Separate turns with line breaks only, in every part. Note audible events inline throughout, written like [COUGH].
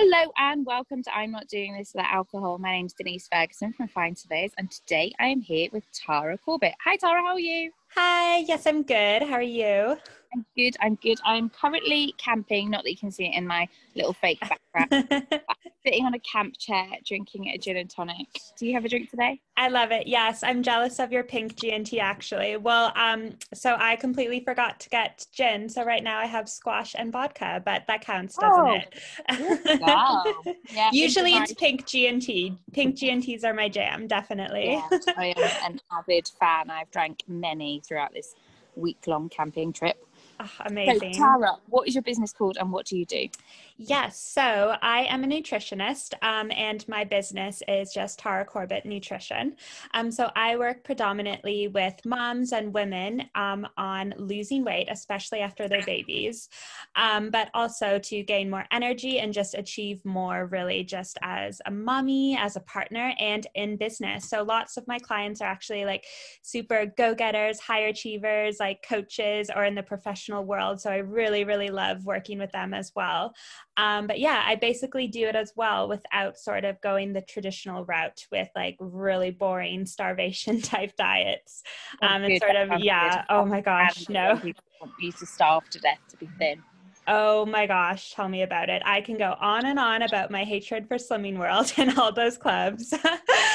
Hello and welcome to I'm Not Doing This Without Alcohol. My name is Denise Ferguson from Find Surveyors and today I am here with Tara Corbett. Hi Tara, how are you?
Hi, yes, I'm good. How are you?
I'm good, I'm good. I'm currently camping, not that you can see it in my little fake background. [LAUGHS] sitting on a camp chair drinking a gin and tonic. Do you have a drink today?
I love it. Yes, I'm jealous of your pink G&T actually. Well, um, so I completely forgot to get gin. So right now I have squash and vodka, but that counts, doesn't
Oh,
it?
wow. Yeah, [LAUGHS]
Usually
it's
pink G&T. Pink G&Ts are my jam, definitely.
Yeah, I am an avid fan. I've drank many throughout this week long camping trip.
Oh,
So,
amazing.
Tara, what is your business called and what do you do?
Yes, so I am a nutritionist, um, and my business is just Tara Corbett Nutrition. Um, so I work predominantly with moms and women um, on losing weight, especially after their babies, um, but also to gain more energy and just achieve more, really, just as a mommy, as a partner, and in business. So lots of my clients are actually like super go getters, high achievers, like coaches, or in the professional world. So I really, really love working with them as well. Um, but yeah, I basically do it as well without sort of going the traditional route with like really boring starvation [LAUGHS] type diets. Um, and sort of, yeah, oh my gosh, no.
You to starve to death to be thin.
Oh my gosh, tell me about it. I can go on and on about my hatred for Slimming World [LAUGHS] and all those clubs,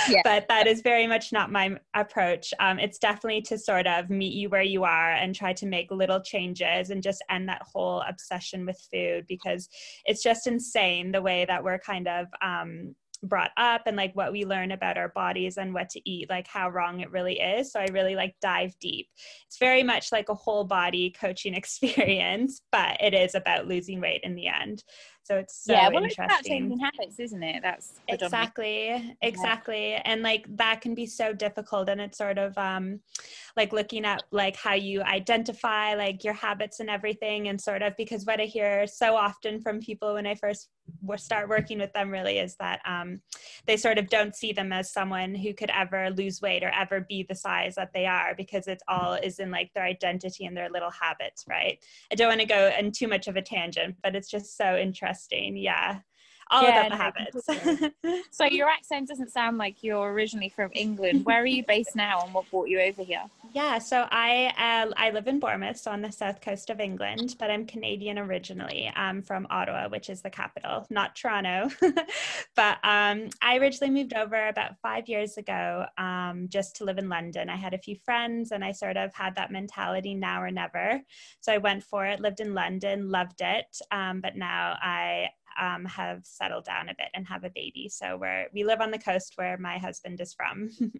Yeah. [LAUGHS]
but that is very much not my approach. Um, it's definitely to sort of meet you where you are and try to make little changes and just end that whole obsession with food because it's just insane the way that we're kind of. Um, brought up and like what we learn about our bodies and what to eat like how wrong it really is so i really like dive deep it's very much like a whole body coaching [LAUGHS] experience, but it is about losing weight in the end. So it's so
yeah, well, it's about changing habits, isn't it? That's
Exactly, exactly. And like that can be so difficult. And it's sort of um like looking at like how you identify like your habits and everything and sort of because what I hear so often from people when I first start working with them really is that um they sort of don't see them as someone who could ever lose weight or ever be the size that they are because it's all is in like their identity and their little habits, right? I don't want to go in too much of a tangent, but it's just so interesting. Yeah. All
Yeah,
about the habits. [LAUGHS]
So your accent doesn't sound like you're originally from England. Where are you based now and what brought you over here?
yeah, so I uh, I live in Bournemouth, so on the south coast of England, but I'm Canadian originally. I'm from Ottawa, which is the capital, not Toronto. [LAUGHS] but um, I originally moved over about five years ago um, just to live in London. I had a few friends, and I sort of had that mentality now or never. So I went for it, lived in London, loved it, um, but now I um, have settled down a bit and have a baby. So we're we live on the coast where my husband is from. [LAUGHS]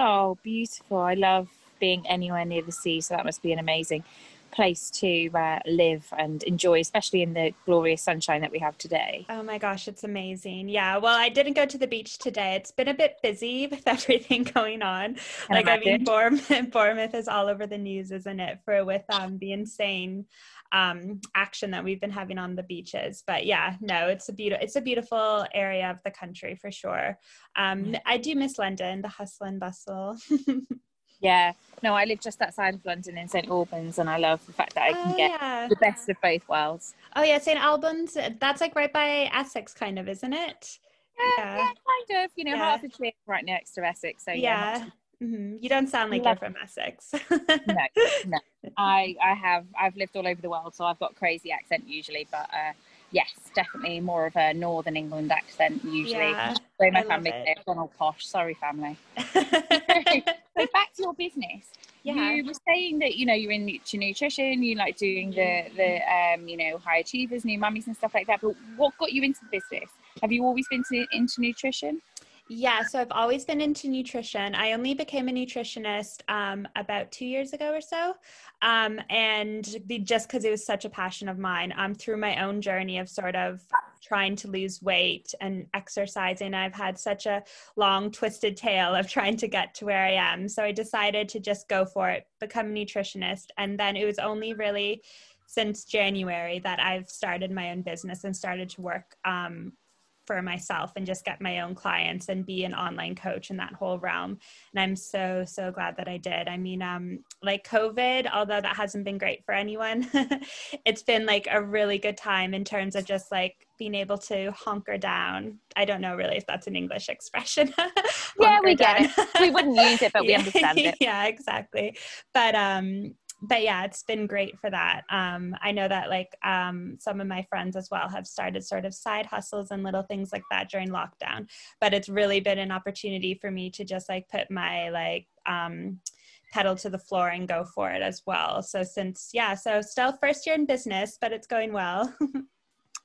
Oh, beautiful. I love being anywhere near the sea, so that must be an amazing place to uh, live and enjoy, especially in the glorious sunshine that we have today.
Oh my gosh, it's amazing. Yeah. Well, I didn't go to the beach today. It's been a bit busy [LAUGHS] with everything going on. like, I mean,
imagine.
Bournemouth, [LAUGHS] Bournemouth is all over the news, isn't it? For with um, the insane um, action that we've been having on the beaches. But yeah, no, it's a beautiful, it's a beautiful area of the country for sure. Um, I do miss London, the hustle and bustle. [LAUGHS]
Yeah, no, I live just outside of London in St Albans, and I love the fact that I can
oh,
get
yeah.
the best of both worlds.
Oh yeah, St. Albans. That's like right by Essex, kind of, isn't it?
Yeah, yeah, kind of. You know,
Yeah.
Hertfordshire right next to Essex. So yeah,
yeah. hmm You don't sound like
Love-
you're from Essex.
no, no. [LAUGHS] I I have I've lived all over the world, so I've got crazy accent usually, but uh, yes, definitely more of a Northern England accent usually.
Yeah,
So my family
it.
say I've gone all posh. Sorry, family. [LAUGHS] So back to your business.
yeah.
You were saying that you know you're into nutrition, you like doing the the um you know high achievers, new mummies and stuff like that. But what got you into the business? Have you always been to, into nutrition?
Yeah, so I've always been into nutrition. I only became a nutritionist um, about two years ago or so. Um, and just because it was such a passion of mine, um, through my own journey of sort of trying to lose weight and exercising, I've had such a long, twisted tale of trying to get to where I am. So I decided to just go for it, become a nutritionist. And then it was only really since January that I've started my own business and started to work um, for myself and just get my own clients and be an online coach in that whole realm. And I'm so, so glad that I did. I mean, um, like COVID, although that hasn't been great for anyone, [LAUGHS] it's been like a really good time in terms of just like being able to hunker down. I don't know really if that's an English expression. [LAUGHS]
yeah, we get it. We wouldn't use it, but we [LAUGHS] understand it.
yeah, exactly. But um, but yeah, it's been great for that. Um, I know that like um, some of my friends as well have started sort of side hustles and little things like that during lockdown. But it's really been an opportunity for me to just like put my like um, pedal to the floor and go for it as well. So since yeah, so still first year in business, but it's going well. [LAUGHS]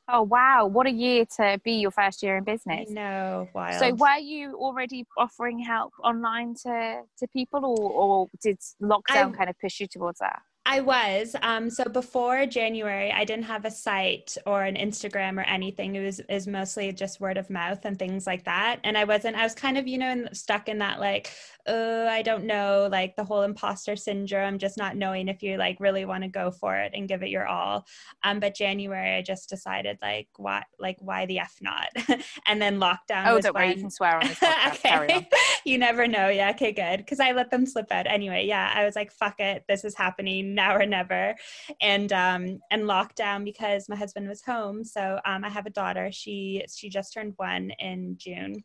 Oh wow, what a year to be your first year in business.
No, wild.
So were you already offering help online to, to people or, or did lockdown kind of push you towards that?
I was. Um, so before January, I didn't have a site or an Instagram or anything. It was is mostly just word of mouth and things like that. And I wasn't. I was kind of, you know, stuck in that like, oh, I don't know, like the whole imposter syndrome, just not knowing if you like really want to go for it and give it your all. Um, but January, I just decided like, why, like why the f not? [LAUGHS] and then lockdown.
Oh, don't when... worry, you can swear on this [LAUGHS] podcast. okay. [LAUGHS]
you never know. Yeah. Okay. Good. Because I let them slip out anyway. Yeah. I was like, fuck it, this is happening now or never and um and lockdown because my husband was home so um i have a daughter she she just turned one in june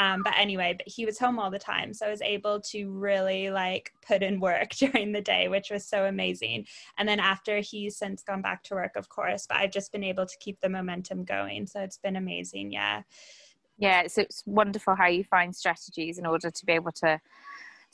um, but anyway, but he was home all the time. So I was able to really like put in work [LAUGHS] during the day, which was so amazing. And then after he's since gone back to work, of course, but I've just been able to keep the momentum going. So it's been amazing. Yeah.
Yeah. It's, it's wonderful how you find strategies in order to be able to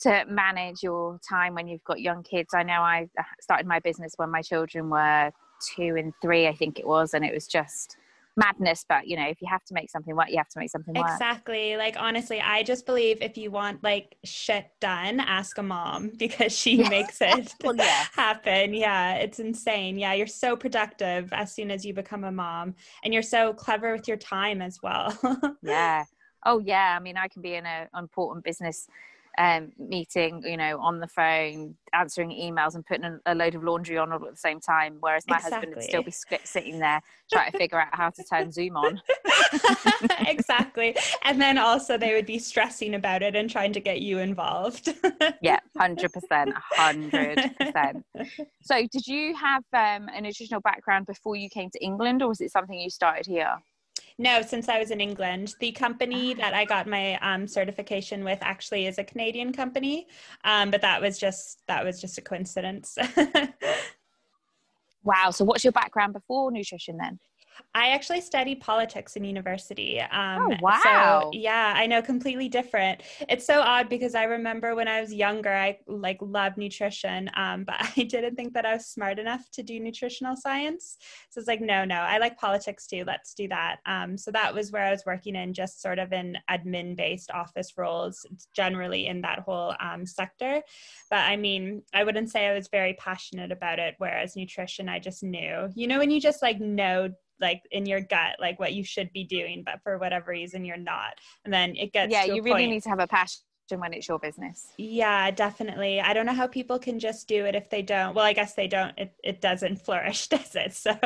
to manage your time when you've got young kids. I know I started my business when my children were two and three, I think it was, and it was just madness but you know if you have to make something work you have to make something work.
Exactly. Like honestly i just believe if you want like shit done ask a mom [LAUGHS] because she yeah. makes it [LAUGHS] well, yeah. [LAUGHS] happen. Yeah it's insane. Yeah you're so productive as soon as you become a mom and you're so clever with your time as well.
Yeah. Oh yeah. I mean i can be in an important business um, meeting, you know, on the phone, answering emails, and putting a, a load of laundry on all at the same time. Whereas my exactly. husband would still be sitting there trying to figure out how to turn Zoom on. [LAUGHS]
exactly. And then also they would be stressing about it and trying to get you involved. [LAUGHS]
yeah, 100%. 100%. So, did you have um, a nutritional background before you came to England, or was it something you started here?
No, since I was in England. The company that I got my um, certification with actually is a Canadian company, um, but that was just that was just a coincidence. [LAUGHS]
wow. So, what's your background before nutrition then?
I actually studied politics in university.
Um, oh, wow.
So, yeah, I know, completely different. It's so odd because I remember when I was younger, I like loved nutrition, um, but [LAUGHS] I didn't think that I was smart enough to do nutritional science. So it's like, no, no, I like politics too. Let's do that. Um, so that was where I was working in just sort of in admin based office roles, generally in that whole um, sector. But I mean, I wouldn't say I was very passionate about it, whereas nutrition, I just knew. You know, when you just like know like in your gut like what you should be doing but for whatever reason you're not and then it gets
yeah you really
point.
need to have a passion when it's your business?
Yeah definitely. I don't know how people can just do it if they don't. Well i guess they don't. It, it doesn't [LAUGHS] flourish does it? So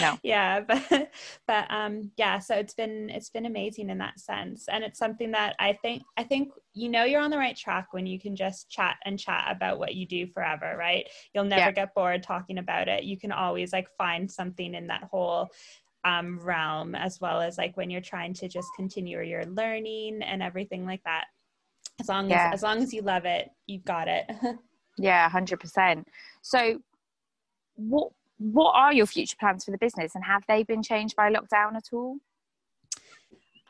no. [LAUGHS]
yeah [LAUGHS] but but um yeah so it's been it's been amazing in that sense. And it's something that i think i think you know you're on the right track when you can just chat and chat about what you do forever right? You'll never yeah. get bored talking about it. You can always like find something in that whole um, realm as well as like when you're trying to just continue your learning and everything like that as long yeah. as as long as you love it you've got it [LAUGHS]
yeah 100% so what what are your future plans for the business and have they been changed by lockdown at all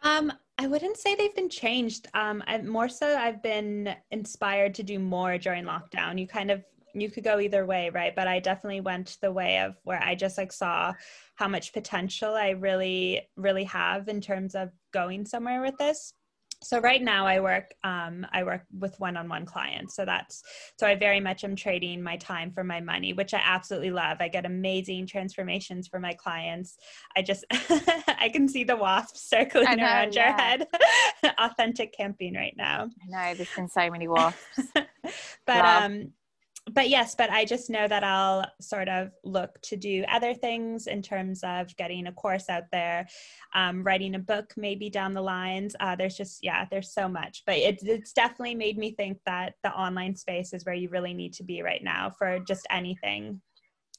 um I wouldn't say they've been changed. Um, I, more so, I've been inspired to do more during lockdown. You kind of you could go either way, right? But I definitely went the way of where I just like saw how much potential I really, really have in terms of going somewhere with this so right now i work um, i work with one-on-one clients. So that's so i very much am trading my time for my money which i absolutely love. I get amazing transformations for my clients. I just [LAUGHS] i can see the wasps [LAUGHS] circling know, around yeah. your head. [LAUGHS] Authentic camping right now.
I know there's been so many wasps.
But love. um but yes, but I just know that I'll sort of look to do other things in terms of getting a course out there, um, writing a book maybe down the lines. Uh, there's just, yeah, there's so much. But it, it's definitely made me think that the online space is where you really need to be right now for just anything.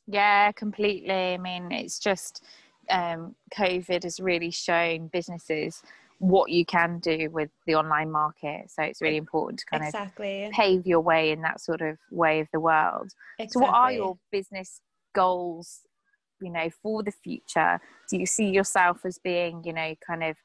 Yeah, completely. I mean, it's just um, COVID has really shown businesses what you can do with the online market. So it's really important to kind
exactly.
of pave your way in that sort of way of the world. Exactly. So, what are your business goals? You know, for the future, do you see yourself as being, you know, kind of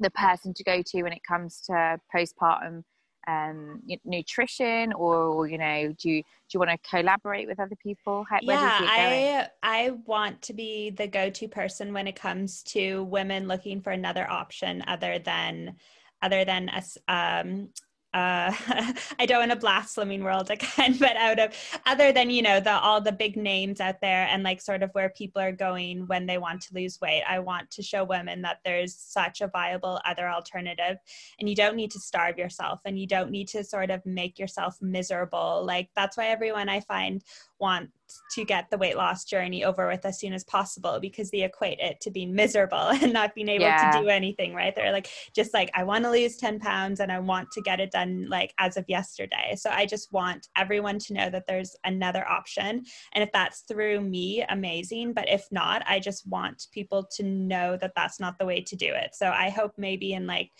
the person to go to when it comes to postpartum um, nutrition or you know do you do you want to collaborate with other people?
How, yeah i i want to be the go-to person when it comes to women looking for another option other than other than a, um, uh, [LAUGHS] I don't want to blast Slimming World again, [LAUGHS] but out of other than you know the all the big names out there and like sort of where people are going when they want to lose weight, I want to show women that there's such a viable other alternative, and you don't need to starve yourself, and you don't need to sort of make yourself miserable. Like that's why everyone I find want to get the weight loss journey over with as soon as possible because they equate it to being miserable [LAUGHS] and not being able yeah. to do anything, right? They're like, just like, I want to lose 10 pounds and I want to get it done like as of yesterday. So I just want everyone to know that there's another option. And if that's through me, amazing. But if not, I just want people to know that that's not the way to do it. So I hope maybe in like,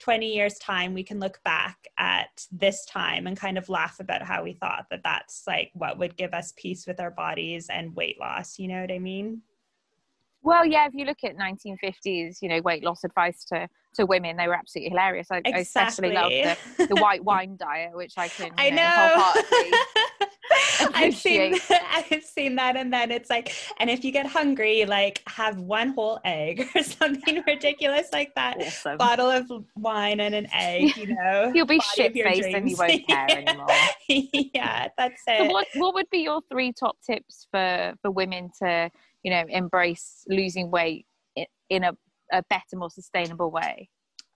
20 years time we can look back at this time and kind of laugh about how we thought that that's like what would give us peace with our bodies and weight loss you know what i mean
well yeah if you look at 1950s you know weight loss advice to to women they were absolutely hilarious i, exactly. I especially love the, the white [LAUGHS] wine diet which i can
i know, know. [LAUGHS] [LAUGHS] I've seen [LAUGHS] I've seen that and then it's like and if you get hungry like have one whole egg [LAUGHS] or something ridiculous like that. Awesome. bottle of wine and an egg you know
you'll be shit faced and you won't care anymore.
Yeah that's it.
so what, what would be your three top tips for for women to you know embrace losing weight in a, a better more sustainable way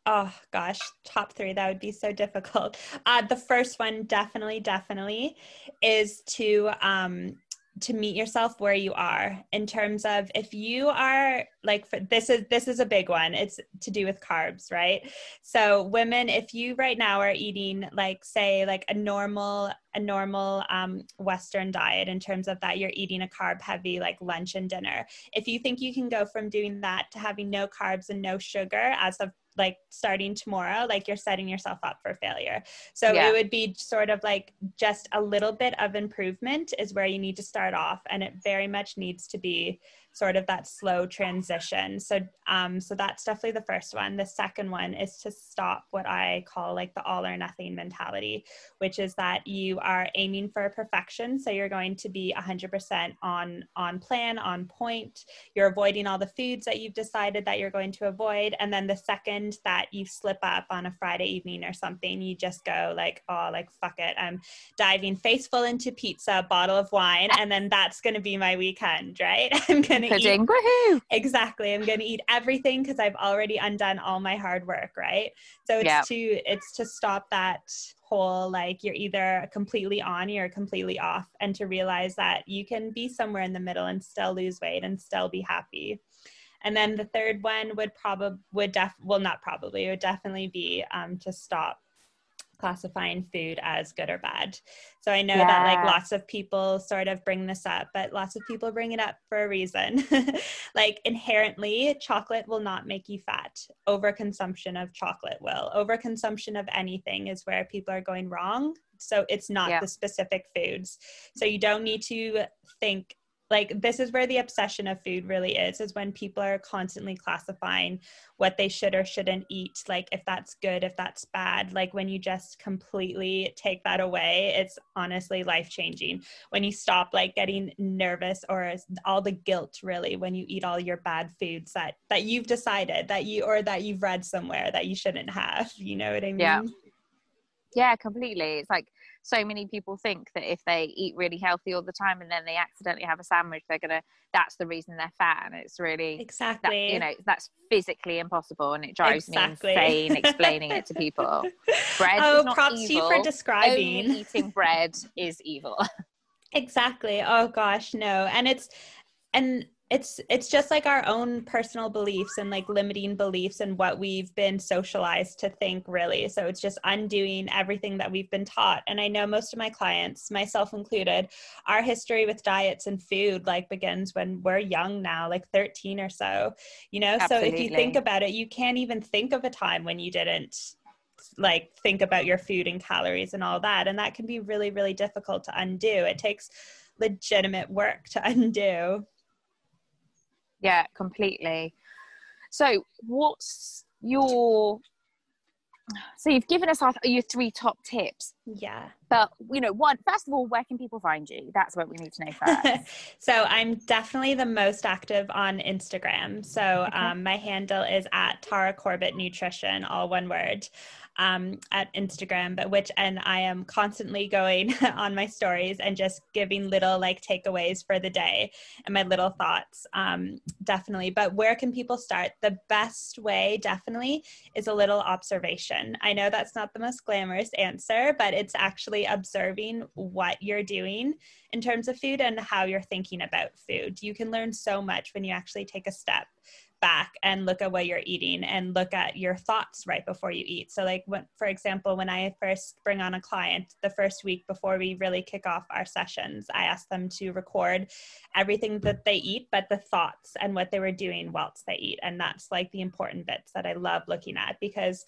oh gosh top three that would be so difficult. [LAUGHS] Uh, the first one definitely definitely is to um to meet yourself where you are in terms of if you are like for, this is this is a big one. It's to do with carbs right? So women if you right now are eating like say like a normal a normal um, western diet in terms of that you're eating a carb heavy like lunch and dinner if you think you can go from doing that to having no carbs and no sugar as of like starting tomorrow like you're setting yourself up for failure so yeah. it would be sort of like just a little bit of improvement is where you need to start off and it very much needs to be sort of that slow transition. So um, so that's definitely the first one. The second one is to stop what I call like the all or nothing mentality, which is that you are aiming for perfection. So you're going to be 100% on on plan, on point. You're avoiding all the foods that you've decided that you're going to avoid, and then the second that you slip up on a Friday evening or something, you just go like, oh, like fuck it, I'm diving faceful into pizza, bottle of wine, and then that's going to be my weekend, right? [LAUGHS] I'm going
gonna pudding. eat Woohoo!
Exactly. I'm gonna eat everything because I've already undone all my hard work, right? So it's to it's to stop that whole like you're either completely on or completely off, and to realize that you can be somewhere in the middle and still lose weight and still be happy. And then the third one would probably would def well not probably it would definitely be um, to stop classifying food as good or bad. So I know yeah. that like lots of people sort of bring this up, but lots of people bring it up for a reason. [LAUGHS] like inherently, chocolate will not make you fat. Overconsumption of chocolate will. Overconsumption of anything is where people are going wrong. So it's not yeah. the specific foods. So you don't need to think like this is where the obsession of food really is is when people are constantly classifying what they should or shouldn't eat like if that's good if that's bad like when you just completely take that away it's honestly life changing when you stop like getting nervous or all the guilt really when you eat all your bad foods that that you've decided that you or that you've read somewhere that you shouldn't have you know what i mean?
Yeah yeah completely. It's like so many people think that if they eat really healthy all the time and then they accidentally have a sandwich they're gonna that's the reason they're fat and it's really
exactly.
that, you know that's physically impossible and it drives exactly. me insane explaining it to [LAUGHS] people. Bread oh props evil.
you for describing.
Only eating bread [LAUGHS] is evil.
Exactly. Oh gosh no. And it's and it's it's just like our own personal beliefs and like limiting beliefs and what we've been socialized to think really. So it's just undoing everything that we've been taught. And i know most of my clients myself included our history with diets and food like begins when we're young now like 13 or so you know? Absolutely. so if you think about it you can't even think of a time when you didn't like think about your food and calories and all that. And that can be really really difficult to undo. It takes legitimate work to [LAUGHS] undo
yeah completely. So what's your so you've given us our, your three top tips.
Yeah.
But you know one first of all where can people find you? That's what we need to know [LAUGHS] first.
So i'm definitely the most active on instagram. So okay. um, my handle is at tara corbett nutrition all one word um, at Instagram, but which and I am constantly going [LAUGHS] on my stories and just giving little like takeaways for the day and my little thoughts. Um, definitely. But where can people start? The best way, definitely, is a little observation. I know that's not the most glamorous answer, but it's actually observing what you're doing in terms of food and how you're thinking about food. You can learn so much when you actually take a step back and look at what you're eating and look at your thoughts right before you eat. So, like, when, for example, when I first bring on a client, the first week before we really kick off our sessions, I ask them to record everything that they eat, but the thoughts and what they were doing whilst they eat. And that's like the important bits that I love looking at because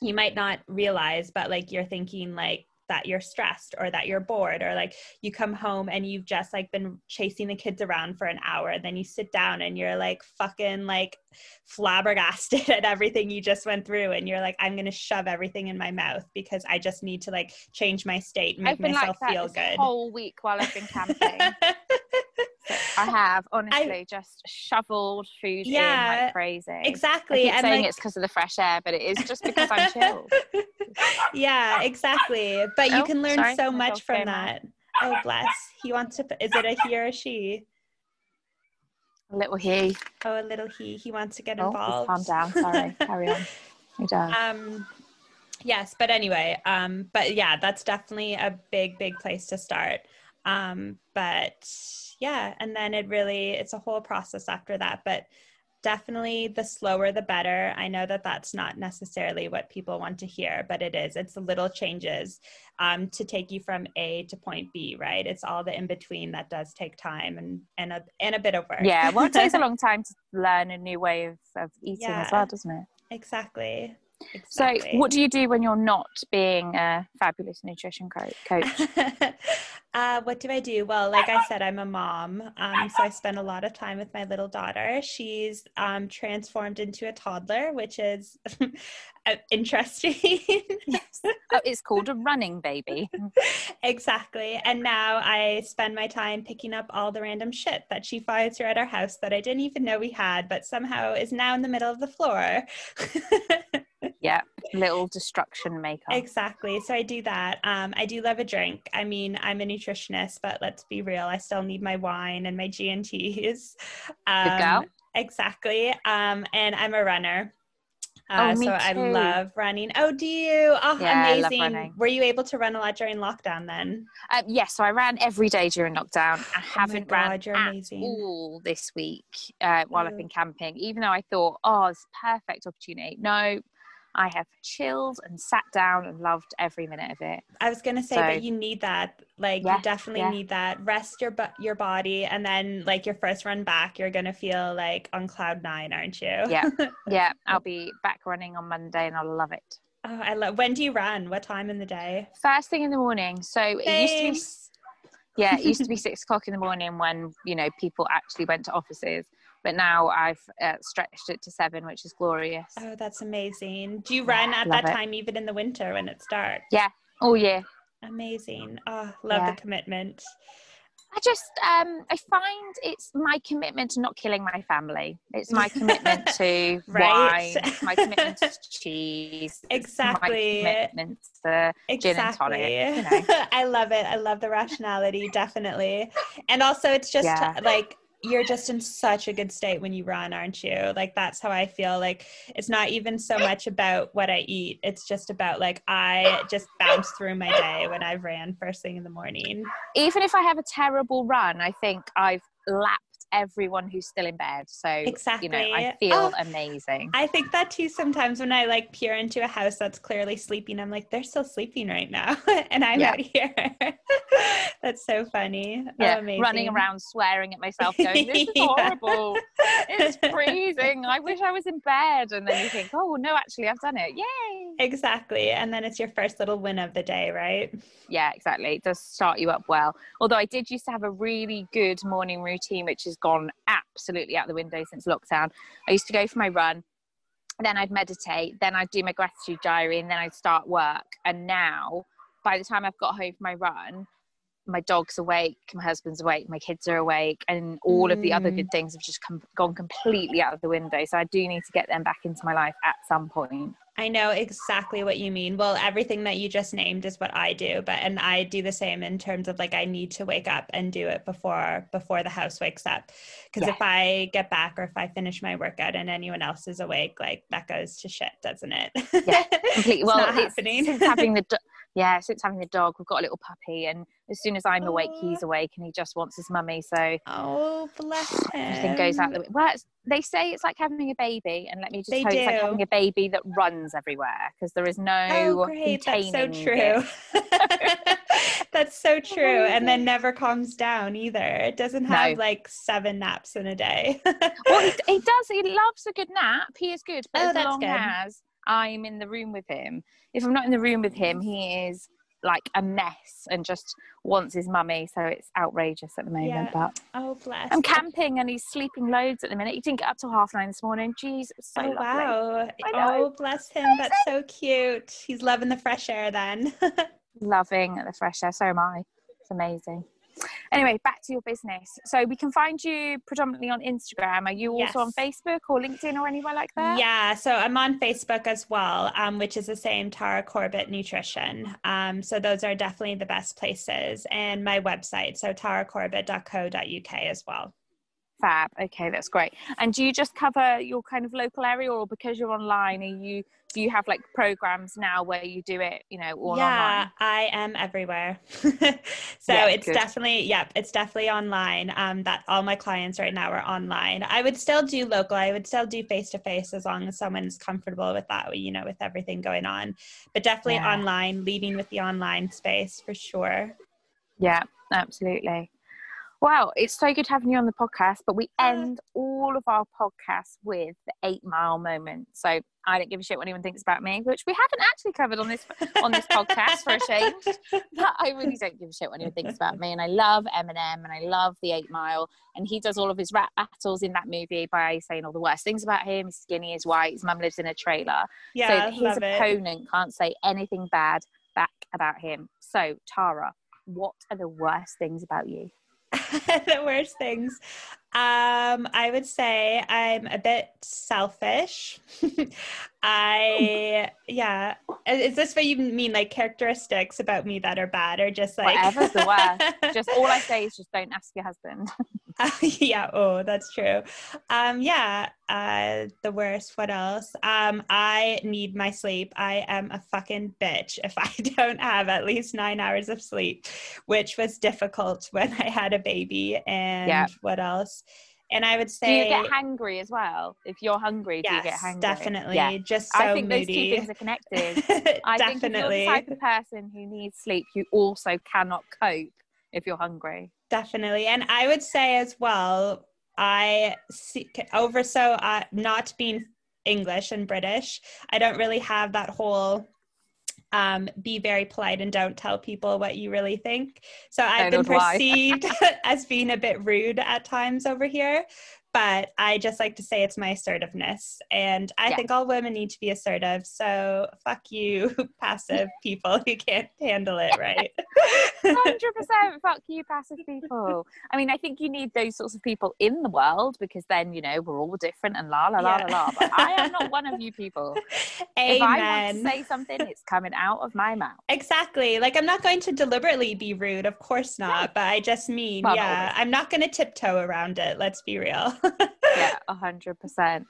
you might not realize, but like you're thinking, like, that you're stressed or that you're bored or like you come home and you've just like been chasing the kids around for an hour and then you sit down and you're like fucking like flabbergasted [LAUGHS] at everything you just went through and you're like i'm going to shove everything in my mouth because i just need to like change my state and make myself
like
feel good.
whole week while i've been camping [LAUGHS] I have honestly I, just shoveled food yeah, in like crazy.
Exactly.
I and saying like, it's because of the fresh air, but it is just because I'm chilled. [LAUGHS]
yeah, exactly. But oh, you can learn sorry, so much from that. Oh, bless. He wants to. Is it a he or a she?
A little he.
Oh, a little he. He wants to get oh, involved.
Calm down. Sorry. [LAUGHS] Carry on. He does.
Um, yes, but anyway, um, but yeah, that's definitely a big, big place to start. Um, but yeah and then it really it's a whole process after that but definitely the slower the better. I know that that's not necessarily what people want to hear but it is. It's the little changes um, to take you from a to point b right? It's all the in between that does take time and and a, and a bit of work.
Yeah well it takes a [LAUGHS] long time to learn a new way of, of eating yeah, as well doesn't it?
Exactly
Exactly. So, what do you do when you're not being a fabulous nutrition coach? [LAUGHS]
uh, what do I do? Well, like I said, I'm a mom. Um, so, I spend a lot of time with my little daughter. She's um, transformed into a toddler, which is [LAUGHS] uh, interesting.
yes. Oh, it's called a running baby. [LAUGHS]
exactly. And now I spend my time picking up all the random shit that she finds here at our house that I didn't even know we had, but somehow is now in the middle of the floor
yeah little destruction maker
exactly so i do that um, i do love a drink i mean i'm a nutritionist but let's be real i still need my wine and my g&ts um,
Good girl.
exactly um, and i'm a runner uh, oh, so I love running. Oh, do you? Oh, yeah, amazing. Were you able to run a lot during lockdown then?
Um, yes, so I ran every day during lockdown. I oh haven't God, ran at amazing. all this week uh, while oh. I've been camping, even though I thought, oh, it's perfect opportunity. No, I have chilled and sat down and loved every minute of it.
I was going to say so, that you need that. Like yeah, you definitely yeah. need that. Rest your your body and then like your first run back, you're going to feel like on cloud 9, aren't you?
Yeah. [LAUGHS] Yeah, I'll be back running on Monday and I'll love it.
Oh, I love When do you run? What time in the day?
First thing in the morning. So Thanks. it used to be yeah, it used to be [LAUGHS] six o'clock in the morning when you know people actually went to offices but now I've uh, stretched it to seven, which is glorious.
Oh, that's amazing. Do you run at that it. time even in the winter when it's dark?
Yeah, all year.
Amazing. Oh, love yeah. the commitment.
I just um I find it's my commitment to not killing my family. It's my commitment [LAUGHS] to right. wine, my commitment to cheese.
Exactly.
my commitment to exactly. gin and tonic. You know. [LAUGHS]
I love it. I love the rationality, definitely. And also it's just yeah. like you're just in such a good state when you run, aren't you? Like that's how I feel. Like it's not even so much about what I eat. It's just about like I just bounce through my day when I've ran first thing in the morning.
Even if I have a terrible run, I think I've lapped everyone who's still in bed. So
exactly.
you know, I feel oh, amazing.
I think that too sometimes when I like peer into a house that's clearly sleeping, I'm like, they're still sleeping right now. [LAUGHS] and I'm yeah. out here. [LAUGHS] that's so funny.
Oh, yeah. Oh, running around swearing at myself, [LAUGHS] going, This is horrible. it's freezing. I wish I was in bed. And then you think, Oh no, actually I've done it. Yay.
Exactly. And then it's your first little win of the day, right?
Yeah, exactly. It does start you up well. Although I did used to have a really good morning routine, which has gone absolutely out the window since lockdown. I used to go for my run, then I'd meditate, then I'd do my gratitude diary, and then I'd start work. And now, by the time I've got home from my run, my dog's awake, my husband's awake, my kids are awake, and all of the other good mm. things have just come, gone completely out of the window. So I do need to get them back into my life at some point.
I know exactly what you mean. Well, everything that you just named is what I do, but and I do the same in terms of like I need to wake up and do it before before the house wakes up. Because yeah. if I get back or if I finish my workout and anyone else is awake, like that goes to shit, doesn't it? [LAUGHS]
Yeah, completely. well, it's, happening. having the [LAUGHS] yeah, since having the dog, we've got a little puppy, and as soon as I'm awake, he's awake, and he just wants his mummy. So
oh, bless him. [SIGHS]
Everything goes out the way. Well, they say it's like having a baby, and let me just they tell you, it's like having a baby that runs everywhere because there is no
oh, great. That's so true. [LAUGHS] That's so [LAUGHS] true, oh, and then never calms down either. It doesn't have no. like seven naps in a day.
well, he, [LAUGHS] he, does. He loves a good nap. He is good, but oh, as long good. as I'm in the room with him, if I'm not in the room with him, he is like a mess and just wants his mummy. So it's outrageous at the moment. Yeah. But
oh bless.
I'm camping and he's sleeping loads at the minute. He didn't get up till half nine this morning. Jeez, so oh,
lovely. Wow. Oh bless him. That's so cute. He's loving the fresh air then. [LAUGHS]
loving the fresh air. So am I. It's amazing. Anyway, back to your business. So we can find you predominantly on Instagram. Are you also yes. on Facebook or LinkedIn or anywhere like that?
Yeah, so I'm on Facebook as well, um, which is the same Tara Corbett Nutrition. Um, so those are definitely the best places. And my website, so taracorbett.co.uk as well.
Fab. Okay, that's great. And do you just cover your kind of local area, or because you're online, are you do you have like programs now where you do it, you know, all
yeah,
online?
I am everywhere. [LAUGHS] so yeah, it's good. definitely, yep, it's definitely online. Um, that all my clients right now are online. I would still do local. I would still do face to face as long as someone's comfortable with that, you know, with everything going on. But definitely yeah. online, leading with the online space for sure.
Yeah, absolutely. Wow, it's so good having you on the podcast. But we uh. end all of our podcasts with the eight mile moment. So I don't give a shit what anyone thinks about me, which we haven't actually covered on this on this podcast for a change. [LAUGHS] But I really don't give a shit what anyone thinks about me. And I love Eminem and I love the Eight Mile. And he does all of his rap battles in that movie by saying all the worst things about him. He's skinny, he's white, his mum lives in a trailer. Yeah, so his opponent it. can't say anything bad back about him. So Tara, what are the worst things about you? [LAUGHS]
the worst things. Um, I would say I'm a bit selfish. [LAUGHS] I yeah. Is this what you mean, like characteristics about me that are bad, or just like
whatever's the worst? [LAUGHS] just all I say is just don't ask your husband.
uh, [LAUGHS] yeah. Oh, that's true. Um, yeah. Uh, the worst. What else? Um, I need my sleep. I am a fucking bitch if I don't have at least nine hours of sleep, which was difficult when I had a baby. And yeah. what else? And I would say,
do you get hungry as well? If you're hungry, yes, do you get hungry?
Definitely. Yeah. Just so
I think
moody.
those two things are connected. [LAUGHS] I think if you're the type of person who needs sleep, you also cannot cope if you're hungry.
Definitely. And I would say as well, I see over so uh, not being English and British, I don't really have that whole um, be very polite and don't tell people what you really think. So I've been perceived [LAUGHS] as being a bit rude at times over here but I just like to say it's my assertiveness. And I yeah. think all women need to be assertive. So fuck you, [LAUGHS] passive [LAUGHS] people who can't handle it, right? [LAUGHS]
100% fuck you, passive people. I mean, I think you need those sorts of people in the world because then, you know, we're all different and la la la yeah. la la. But I am not one of you people.
Amen.
If I want to say something, it's coming out of my mouth.
Exactly. Like, I'm not going to deliberately be rude, of course not. But I just mean, well, yeah, I'm not going to tiptoe around it. Let's be real
yeah, [LAUGHS] a hundred percent.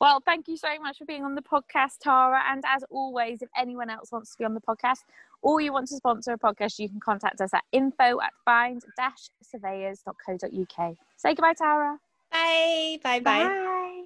Well, thank you so much for being on the podcast, Tara. And as always, if anyone else wants to be on the podcast or you want to sponsor a podcast, you can contact us at info at find-surveyors.co.uk. Say goodbye, Tara.
Bye. Bye. Bye.
Bye.